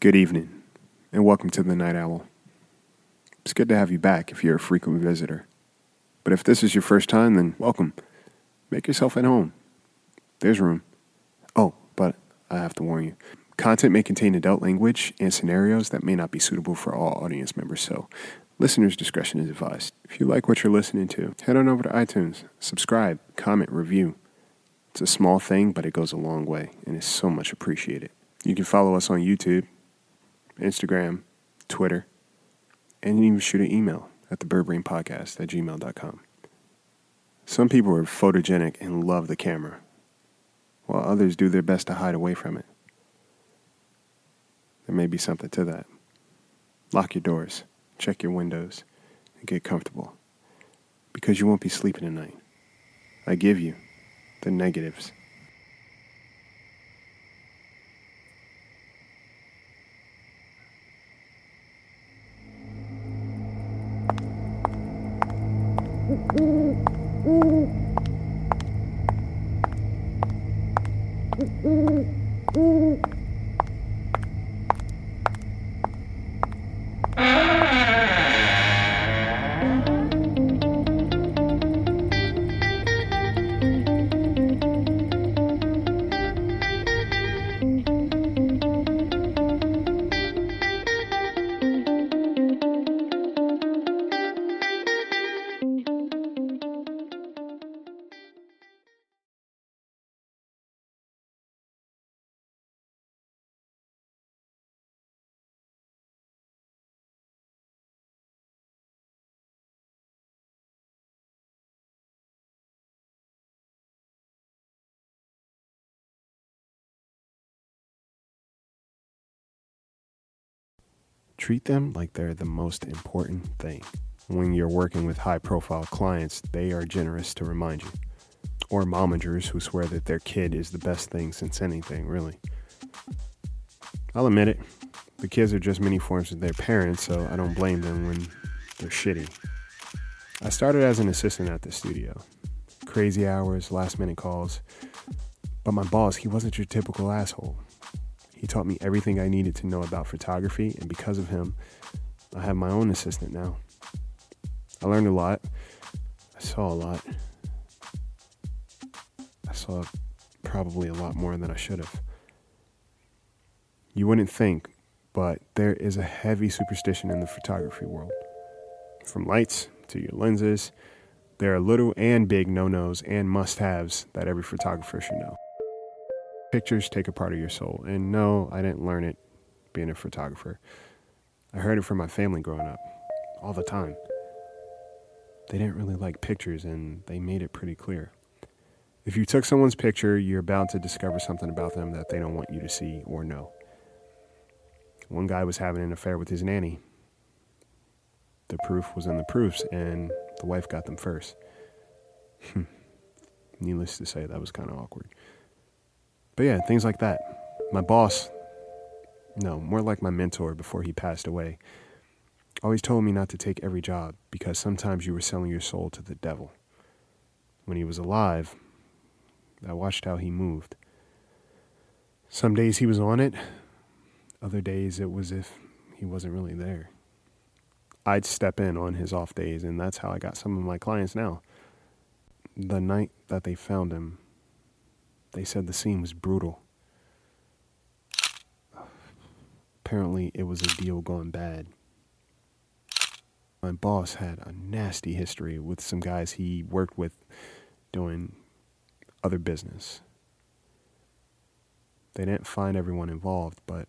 Good evening, and welcome to the Night Owl. It's good to have you back if you're a frequent visitor. But if this is your first time, then welcome. Make yourself at home. There's room. Oh, but I have to warn you content may contain adult language and scenarios that may not be suitable for all audience members, so listener's discretion is advised. If you like what you're listening to, head on over to iTunes, subscribe, comment, review. It's a small thing, but it goes a long way and is so much appreciated. You can follow us on YouTube, Instagram, Twitter, and even shoot an email at the birdbrain podcast at gmail.com. Some people are photogenic and love the camera, while others do their best to hide away from it. There may be something to that. Lock your doors, check your windows, and get comfortable because you won't be sleeping tonight. I give you the negatives. Mm-hmm. Treat them like they're the most important thing. When you're working with high profile clients, they are generous to remind you. Or momagers who swear that their kid is the best thing since anything, really. I'll admit it, the kids are just many forms of their parents, so I don't blame them when they're shitty. I started as an assistant at the studio. Crazy hours, last minute calls. But my boss, he wasn't your typical asshole. He taught me everything I needed to know about photography, and because of him, I have my own assistant now. I learned a lot. I saw a lot. I saw probably a lot more than I should have. You wouldn't think, but there is a heavy superstition in the photography world. From lights to your lenses, there are little and big no nos and must haves that every photographer should know. Pictures take a part of your soul. And no, I didn't learn it being a photographer. I heard it from my family growing up all the time. They didn't really like pictures, and they made it pretty clear. If you took someone's picture, you're bound to discover something about them that they don't want you to see or know. One guy was having an affair with his nanny. The proof was in the proofs, and the wife got them first. Needless to say, that was kind of awkward. But yeah, things like that. My boss, no, more like my mentor before he passed away, always told me not to take every job because sometimes you were selling your soul to the devil. When he was alive, I watched how he moved. Some days he was on it, other days it was if he wasn't really there. I'd step in on his off days, and that's how I got some of my clients now. The night that they found him, they said the scene was brutal. Apparently, it was a deal gone bad. My boss had a nasty history with some guys he worked with doing other business. They didn't find everyone involved, but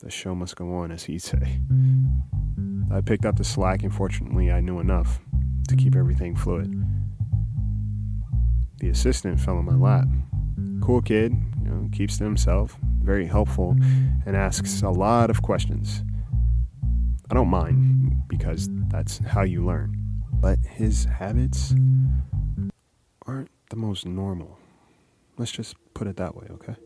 the show must go on, as he'd say. I picked up the slack, and fortunately, I knew enough to keep everything fluid. The assistant fell in my lap cool kid, you know, keeps to himself, very helpful, and asks a lot of questions. I don't mind because that's how you learn. But his habits aren't the most normal. Let's just put it that way, okay?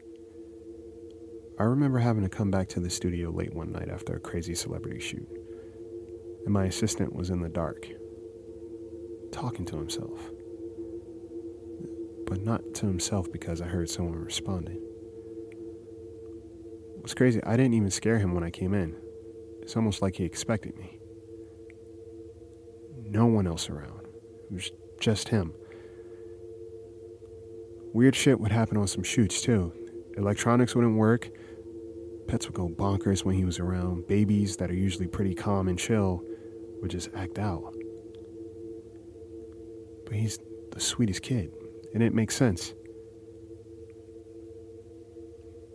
I remember having to come back to the studio late one night after a crazy celebrity shoot, and my assistant was in the dark, talking to himself but not to himself because I heard someone responding. What's crazy, I didn't even scare him when I came in. It's almost like he expected me. No one else around. It was just him. Weird shit would happen on some shoots too. Electronics wouldn't work. Pets would go bonkers when he was around. Babies that are usually pretty calm and chill would just act out. But he's the sweetest kid, and it makes sense.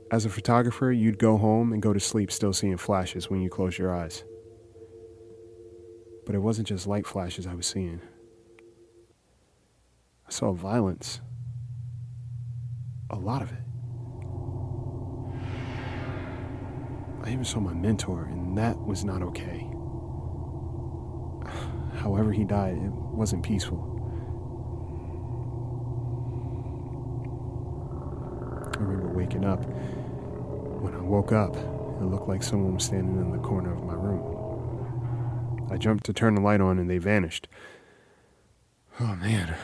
As a photographer, you'd go home and go to sleep still seeing flashes when you close your eyes. But it wasn't just light flashes I was seeing. I saw violence. A lot of it. I even saw my mentor, and that was not okay. However, he died, it wasn't peaceful. I remember waking up. When I woke up, it looked like someone was standing in the corner of my room. I jumped to turn the light on and they vanished. Oh man.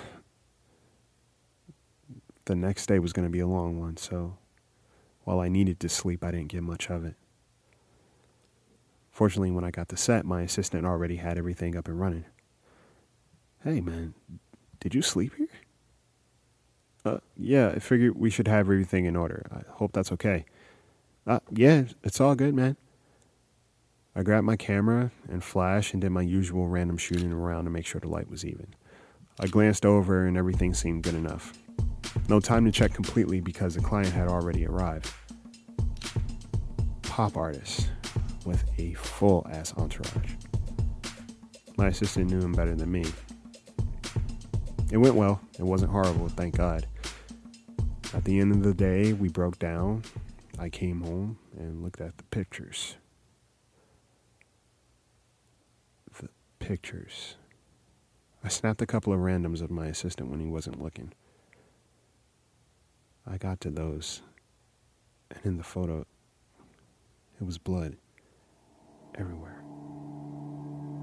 The next day was going to be a long one, so while I needed to sleep, I didn't get much of it. Fortunately, when I got to set, my assistant already had everything up and running. Hey man, did you sleep here? Uh, yeah, I figured we should have everything in order. I hope that's okay. Uh, yeah, it's all good, man. I grabbed my camera and flash and did my usual random shooting around to make sure the light was even. I glanced over and everything seemed good enough. No time to check completely because the client had already arrived. Pop artist with a full ass entourage. My assistant knew him better than me. It went well. It wasn't horrible, thank God. At the end of the day, we broke down. I came home and looked at the pictures. The pictures. I snapped a couple of randoms of my assistant when he wasn't looking. I got to those, and in the photo, it was blood everywhere.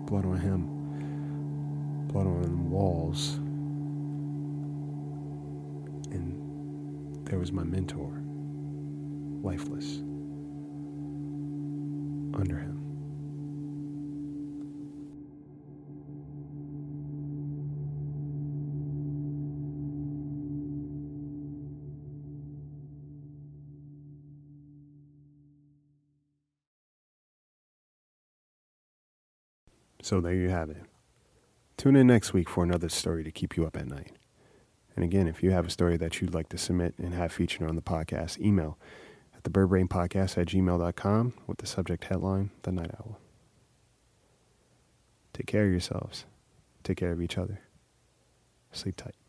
Blood on him, blood on walls, there was my mentor, lifeless, under him. So there you have it. Tune in next week for another story to keep you up at night. And again, if you have a story that you'd like to submit and have featured on the podcast, email at the birdbrainpodcast at gmail.com with the subject headline, The Night Owl. Take care of yourselves. Take care of each other. Sleep tight.